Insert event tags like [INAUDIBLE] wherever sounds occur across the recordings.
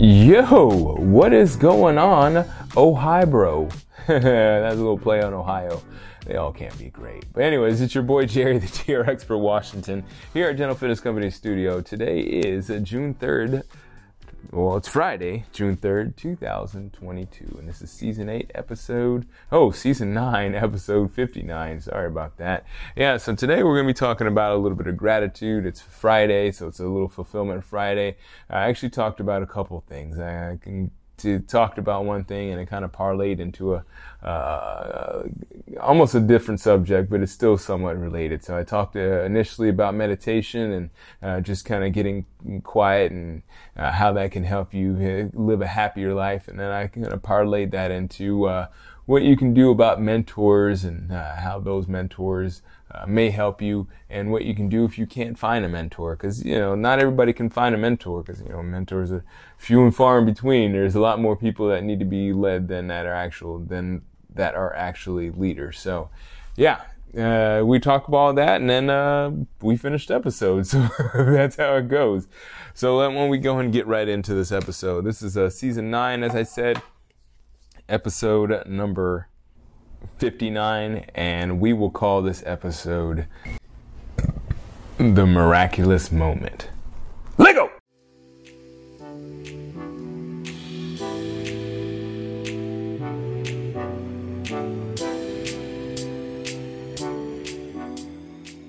Yo, what is going on? Oh, hi, bro. [LAUGHS] That's a little play on Ohio. They all can't be great. But, anyways, it's your boy Jerry, the [LAUGHS] TRX for Washington, here at Dental Fitness Company Studio. Today is June 3rd. Well, it's Friday, June 3rd, 2022. And this is season 8, episode. Oh, season 9, [LAUGHS] episode 59. Sorry about that. Yeah, so today we're going to be talking about a little bit of gratitude. It's Friday, so it's a little fulfillment Friday. I actually talked about a couple things. I can to talked about one thing and it kind of parlayed into a uh, almost a different subject, but it's still somewhat related. So I talked uh, initially about meditation and uh, just kind of getting quiet and uh, how that can help you uh, live a happier life, and then I kind of parlayed that into uh, what you can do about mentors and how those mentors. Uh, may help you and what you can do if you can't find a mentor. Because you know not everybody can find a mentor because you know mentors are few and far in between. There's a lot more people that need to be led than that are actual than that are actually leaders. So yeah uh, we talk about that and then uh, we finished episode. [LAUGHS] So that's how it goes. So let when we go and get right into this episode. This is uh, season 9 as i said episode number 59, and we will call this episode The Miraculous Moment. Lego!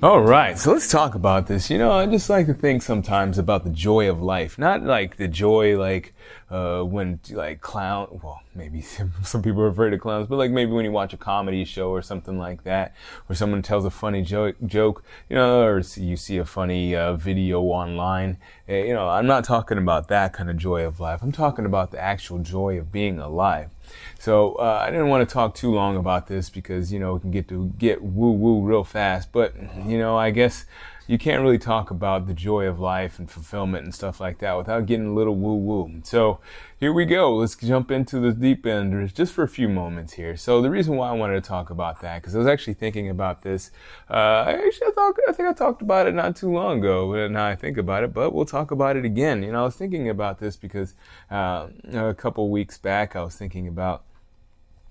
All right, so let's talk about this. You know, I just like to think sometimes about the joy of life, not like the joy like uh, when like clown. Well, maybe [LAUGHS] some, people are afraid of clowns, but like maybe when you watch a comedy show or something like that, where someone tells a funny joke, joke, you know, or you see a funny uh, video online. Uh, you know, I'm not talking about that kind of joy of life. I'm talking about the actual joy of being alive. So uh, I didn't want to talk too long about this because you know we can get to get woo woo real fast. But you know I guess you can't really talk about the joy of life and fulfillment and stuff like that without getting a little woo woo. So here we go. Let's jump into the deep end just for a few moments here. So the reason why I wanted to talk about that because I was actually thinking about this. Uh, I actually thought, I think I talked about it not too long ago. Now I think about it, but we'll talk about it again. You know I was thinking about this because uh, a couple weeks back I was thinking about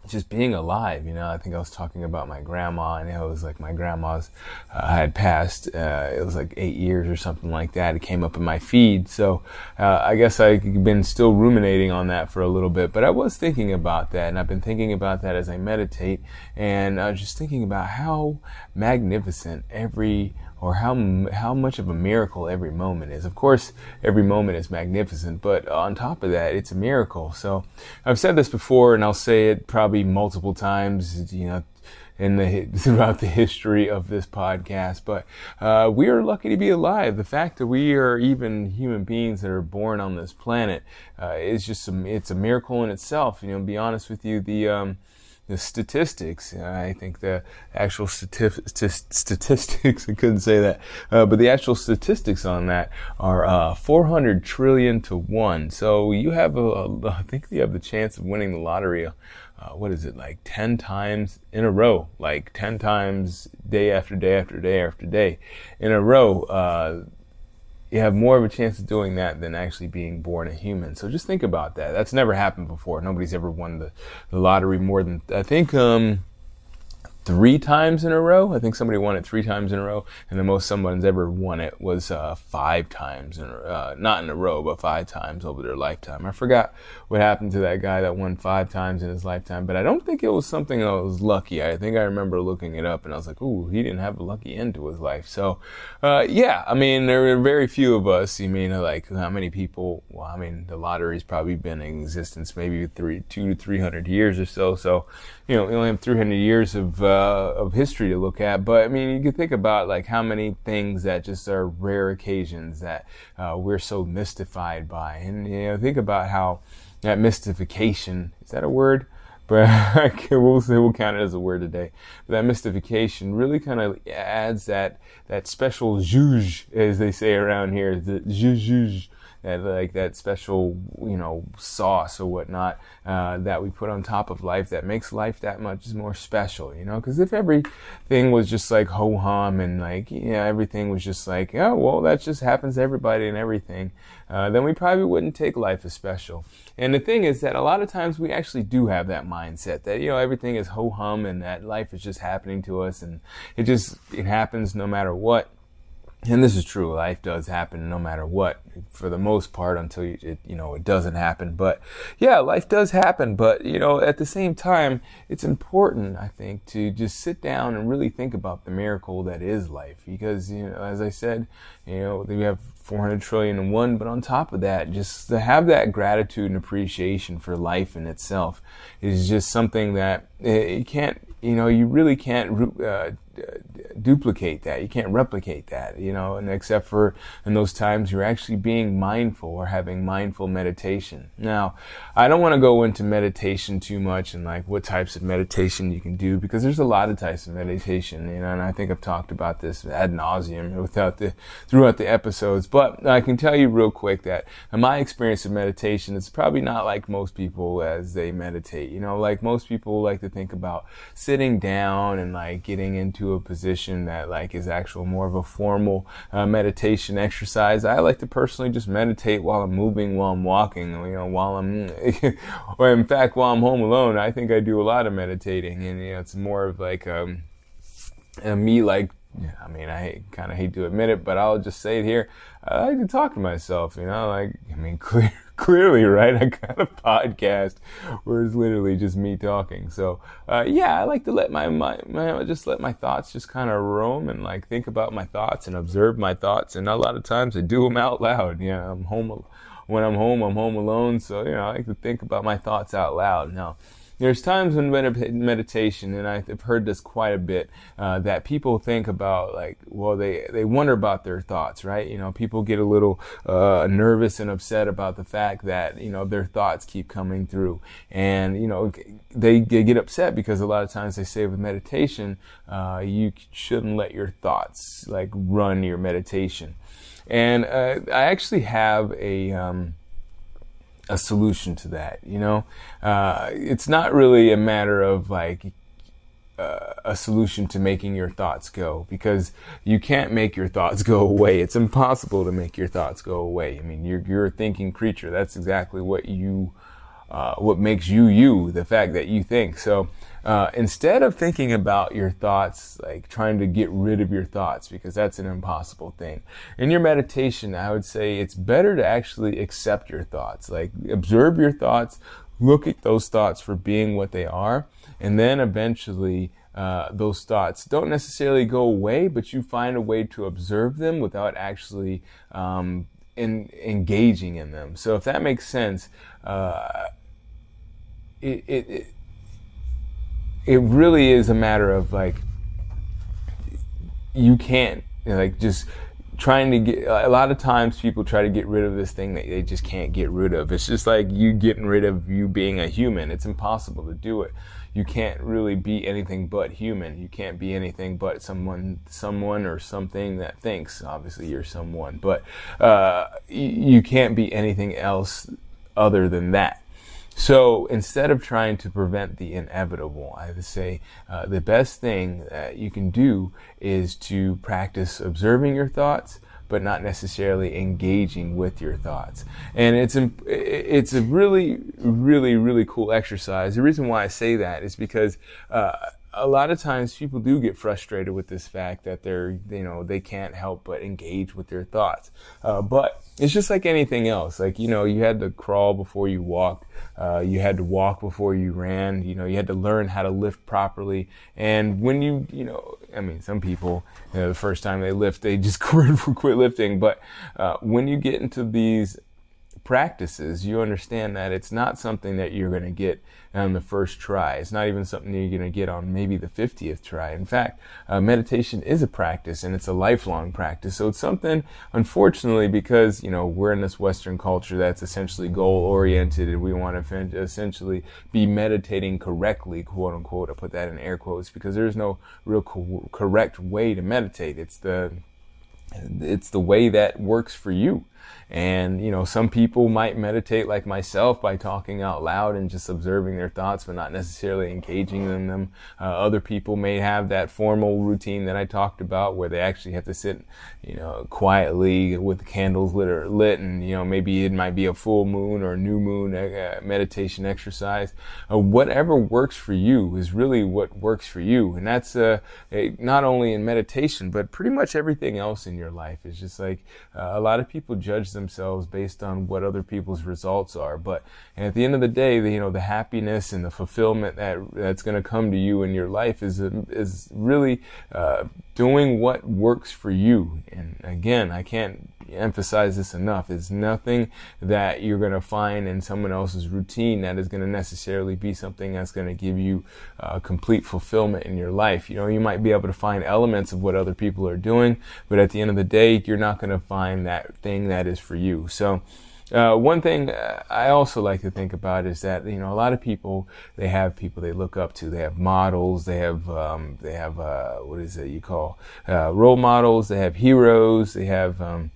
just being alive, you know, I think I was talking about my grandma and it was like my grandma's uh, had passed, uh, it was like eight years or something like that. It came up in my feed. So, uh, I guess I've been still ruminating on that for a little bit, but I was thinking about that and I've been thinking about that as I meditate and I was just thinking about how magnificent every or how how much of a miracle every moment is. Of course, every moment is magnificent, but on top of that, it's a miracle. So, I've said this before, and I'll say it probably multiple times. You know. In the [LAUGHS] throughout the history of this podcast, but uh, we are lucky to be alive. The fact that we are even human beings that are born on this planet uh, is just a, it's a miracle in itself. You know, be honest with you, the um, the statistics. I think the actual st- statistics, [LAUGHS] I couldn't say that, uh, but the actual statistics on that are uh, 400 trillion to one. So you have a, a, I think you have the chance of winning the lottery. Uh, what is it like 10 times in a row like 10 times day after day after day after day in a row uh, you have more of a chance of doing that than actually being born a human. So just think about that. That's never happened before. Nobody's ever won the, the lottery more than I think um, three times in a row. I think somebody won it three times in a row, and the most someone's ever won it was uh, five times in uh, not in a row, but five times over their lifetime. I forgot what happened to that guy that won five times in his lifetime, but I don't think it was something that was lucky. I think I remember looking it up, and I was like, "Ooh, he didn't have a lucky end to his life." So, uh, yeah, I mean, there are very few of us. You mean like how many people? Well, I mean, the lottery's probably been in existence maybe three, two to three hundred years or so. So, you know, we only have three hundred years of uh, of history to look at. But I mean, you can think about like how many things that just are rare occasions that uh, we're so mystified by, and you know, think about how that mystification is that a word? [LAUGHS] But we'll say we'll count it as a word today. But that mystification really kind of adds that that special zhuzh, as they say around here, the zhuzh that like that special you know sauce or whatnot uh, that we put on top of life that makes life that much more special you know? Because if everything was just like ho hum and like know everything was just like oh well that just happens to everybody and everything uh, then we probably wouldn't take life as special. And the thing is that a lot of times we actually do have that mindset that you know everything is ho hum and that life is just happening to us and it just it happens no matter what and this is true. Life does happen no matter what for the most part until you, it you know it doesn't happen. But yeah life does happen. But you know at the same time it's important i think to just sit down and really think about the miracle that is life. Because you know as i said you know we have 400 trillion and one but on top of that just to have that gratitude and appreciation for life in itself is just something that you can't you know you really can't uh, duplicate that. You can't replicate that, you know, and except for in those times you're actually being mindful or having mindful meditation. Now, I don't want to go into meditation too much and like what types of meditation you can do because there's a lot of types of meditation, you know, and I think I've talked about this ad nauseum without the throughout the episodes. But I can tell you real quick that in my experience of meditation, it's probably not like most people as they meditate. You know, like most people like to think about sitting down and like getting into a position that like is actual more of a formal uh, meditation exercise. I like to personally just meditate while I'm moving, while I'm walking, you know, while I'm, [LAUGHS] or in fact, while I'm home alone. I think I do a lot of meditating, and you know, it's more of like um, me like I mean, I kind of hate to admit it, but I'll just say it here. I like to talk to myself, you know, like, I mean, [LAUGHS] clear, clearly, right? I got a podcast where it's literally just me talking. So, uh, yeah, I like to let my, my, my, just let my thoughts just kind of roam and like think about my thoughts and observe my thoughts. And a lot of times I do them out loud. You know, I'm home, when I'm home, I'm home alone. So, you know, I like to think about my thoughts out loud. Now, there's times in meditation, and I've heard this quite a bit, uh, that people think about like, well, they they wonder about their thoughts, right? You know, people get a little uh, nervous and upset about the fact that you know their thoughts keep coming through, and you know they, they get upset because a lot of times they say with meditation, uh, you shouldn't let your thoughts like run your meditation, and uh, I actually have a um, a solution to that. You know, uh, it's not really a matter of like uh, a solution to making your thoughts go because you can't make your thoughts [LAUGHS] go away. It's impossible to make your thoughts go away. I mean, you're you're a thinking creature. That's exactly what you uh, what makes you you. The fact that you think. So uh, instead of thinking about your thoughts, like trying to get rid of your thoughts, because that's an impossible thing. In your meditation, I would say it's better to actually accept your thoughts, like observe your thoughts, look at those thoughts for being what they are, and then eventually uh, those thoughts don't necessarily go away, but you find a way to observe them without actually um, in, engaging in them. So if that makes sense, uh, it, it, it it really is a matter of like you can't like just trying to get a lot of times people try to get rid of this thing that they just can't get rid of. It's just like you getting rid of you being a human. It's impossible to do it. You can't really be anything but human. You can't be anything but someone someone or something that thinks. Obviously you're someone but uh, you can't be anything else other than that so instead of trying to prevent the inevitable, I would say uh, the best thing that you can do is to practice observing your thoughts, but not necessarily engaging with your thoughts. And it's it's a really, really, really cool exercise. The reason why I say that is because. Uh, a lot of times people do get frustrated with this fact that they're, you know, they can't help but engage with their thoughts. Uh, but it's just like anything else. Like, you know, you had to crawl before you walked. Uh, you had to walk before you ran. You know, you had to learn how to lift properly. And when you, you know, I mean, some people, you know, the first time they lift, they just [LAUGHS] quit, quit lifting. But uh, when you get into these practices, you understand that it's not something that you're going to get on the first try. It's not even something you're going to get on maybe the 50th try. In fact, uh, meditation is a practice and it's a lifelong practice. So it's something, unfortunately, because, you know, we're in this Western culture that's essentially goal oriented and we want to essentially be meditating correctly, quote unquote. I put that in air quotes because there's no real co- correct way to meditate. It's the, it's the way that works for you. And, you know, some people might meditate like myself by talking out loud and just observing their thoughts, but not necessarily engaging in them. Uh, other people may have that formal routine that I talked about where they actually have to sit, you know, quietly with candles lit or lit. And, you know, maybe it might be a full moon or new moon uh, meditation exercise. Uh, whatever works for you is really what works for you. And that's, uh, not only in meditation, but pretty much everything else in your life. It's just like uh, a lot of people judge themselves based on what other people's results are. But at the end of the day, the, you know, the happiness and the fulfillment that that's going to come to you in your life is is really uh, doing what works for you. And again, I can't emphasize this enough. It's nothing that you're going to find in someone else's routine that is going to necessarily be something that's going to give you uh, complete fulfillment in your life. You know, you might be able to find elements of what other people are doing, but at the end of the day, you're not going to find that thing that is for you. So, uh, one thing I also like to think about is that you know a lot of people they have people they look up to. They have models. They have um, they have uh, what is it you call uh, role models. They have heroes. They have um,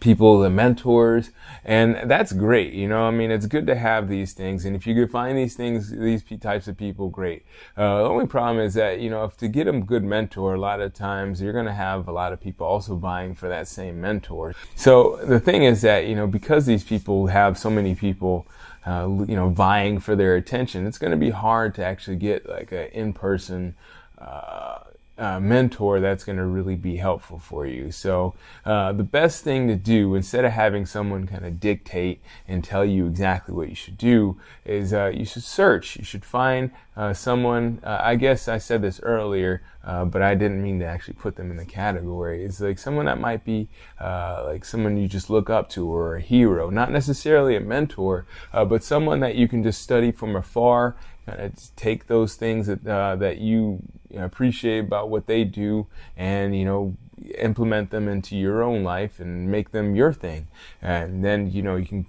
people, the mentors, and that's great. You know, I mean, it's good to have these things, and if you could find these things, these types of people, great. Uh, the only problem is that you know, if to get a good mentor, a lot of times you're going to have a lot of people also vying for that same mentor. So the thing is that you know, because these people have so many people. Uh, you know, vying for their attention, it's going to be hard to actually get like an in-person uh, uh, mentor that's going to really be helpful for you. So, uh, the best thing to do instead of having someone kind of dictate and tell you exactly what you should do is uh, you should search. You should find uh, someone. Uh, I guess I said this earlier, uh, but I didn't mean to actually put them in the category. It's like someone that might be like someone you just look up to or a hero, not necessarily a mentor, but someone that you can just study from afar. Kind of take those things that that you appreciate about what they do and, you know, implement them into your own life and make them your thing. And then, you know, you can,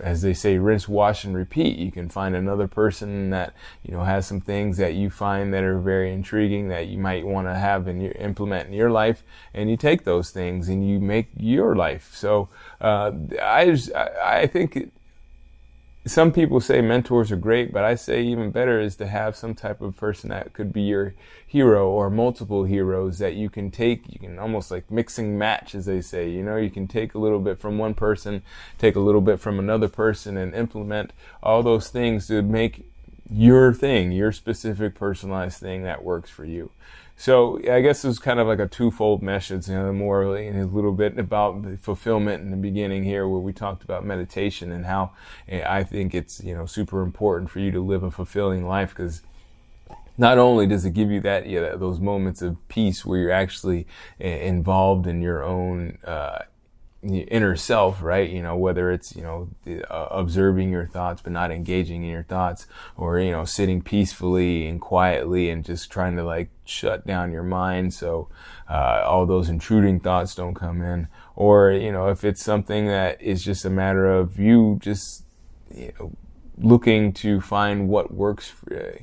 as they say, rinse, wash, and repeat. You can find another person that, you know, has some things that you find that are very intriguing that you might want to have and implement in your life. And you take those things and you make your life. So, uh, I, just, I, I think some people say mentors are great, but I say even better is to have some type of person that could be your hero or multiple heroes that you can take. You can almost like mixing match, as they say. You know, you can take a little bit from one person, take a little bit from another person, and implement all those things to make your thing, your specific personalized thing that works for you. So I guess it was kind of like a twofold message, you know, more in a little bit about the fulfillment in the beginning here, where we talked about meditation and how eh, I think it's you know super important for you to live a fulfilling life because not only does it give you that you know, those moments of peace where you're actually eh, involved in your own uh, inner self, right? You know, whether it's, you know, uh, observing your thoughts but not engaging in your thoughts or, you know, sitting peacefully and quietly and just trying to like shut down your mind so uh, all those intruding thoughts don't come in. Or, you know, if it's something that is just a matter of you just, you know, looking to find what works for,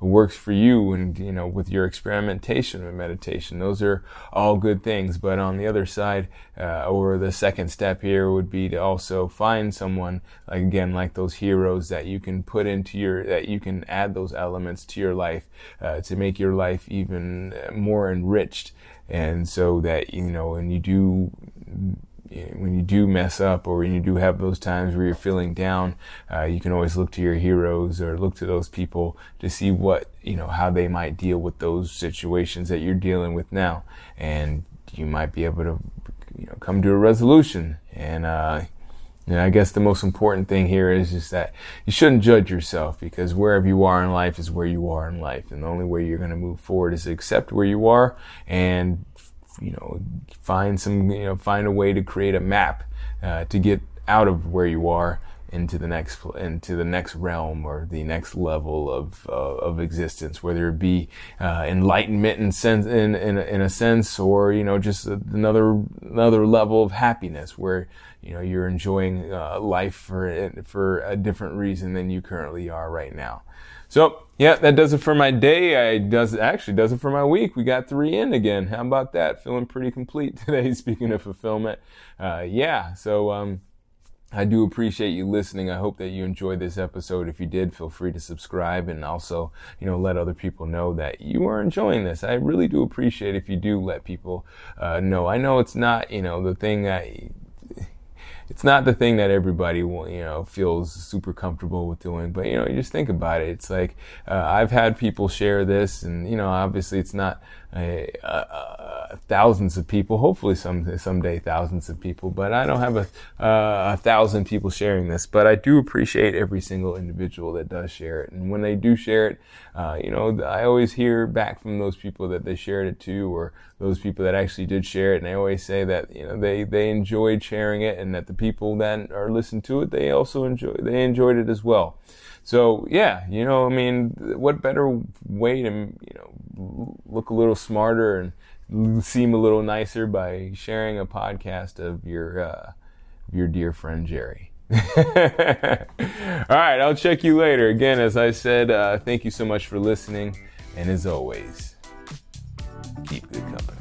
works for you and you know with your experimentation with meditation. Those are all good things. But on the other side uh, or the second step here would be to also find someone like again like those heroes that you can put into your that you can add those elements to your life uh, to make your life even more enriched. And so that you know and you do when you do mess up or when you do have those times where you're feeling down, uh, you can always look to your heroes or look to those people to see what, you know, how they might deal with those situations that you're dealing with now. And you might be able to, you know, come to a resolution. And, uh, and I guess the most important thing here is just that you shouldn't judge yourself because wherever you are in life is where you are in life. And the only way you're going to move forward is to accept where you are and you know, find some, you know, find a way to create a map uh, to get out of where you are into the next into the next realm or the next level of uh, of existence, whether it be uh, enlightenment in sense in, in in a sense, or you know just another another level of happiness where you know you're enjoying uh, life for for a different reason than you currently are right now. So yeah, that does it for my day. I does actually does it for my week. We got three in again. How about that? Feeling pretty complete [LAUGHS] today. Speaking of fulfillment, uh, yeah. So um, I do appreciate you listening. I hope that you enjoyed this episode. If you did, feel free to subscribe and also, you know, let other people know that you are enjoying this. I really do appreciate if you do let people uh, know. I know it's not, you know, the thing that it's not the thing that everybody will, you know feels super comfortable with doing but you know you just think about it. It's like uh, i've had people share this and you know obviously it's not thousands of people hopefully some someday thousands of people but i don't have a, uh, a thousand people sharing this but i do appreciate every single individual that does share it. And when they do share it uh, you know i always hear back from those people that they shared it to or those people that actually did share it and they always say that you know they they enjoyed sharing it and that the people that are listening to it they also enjoy they enjoyed it as well so yeah you know i mean what better way to you know look a little smarter and seem a little nicer by sharing a podcast of your uh, your dear friend jerry? [LAUGHS] All right i'll check you later. Again as i said uh, thank you so much for listening. And as always keep good company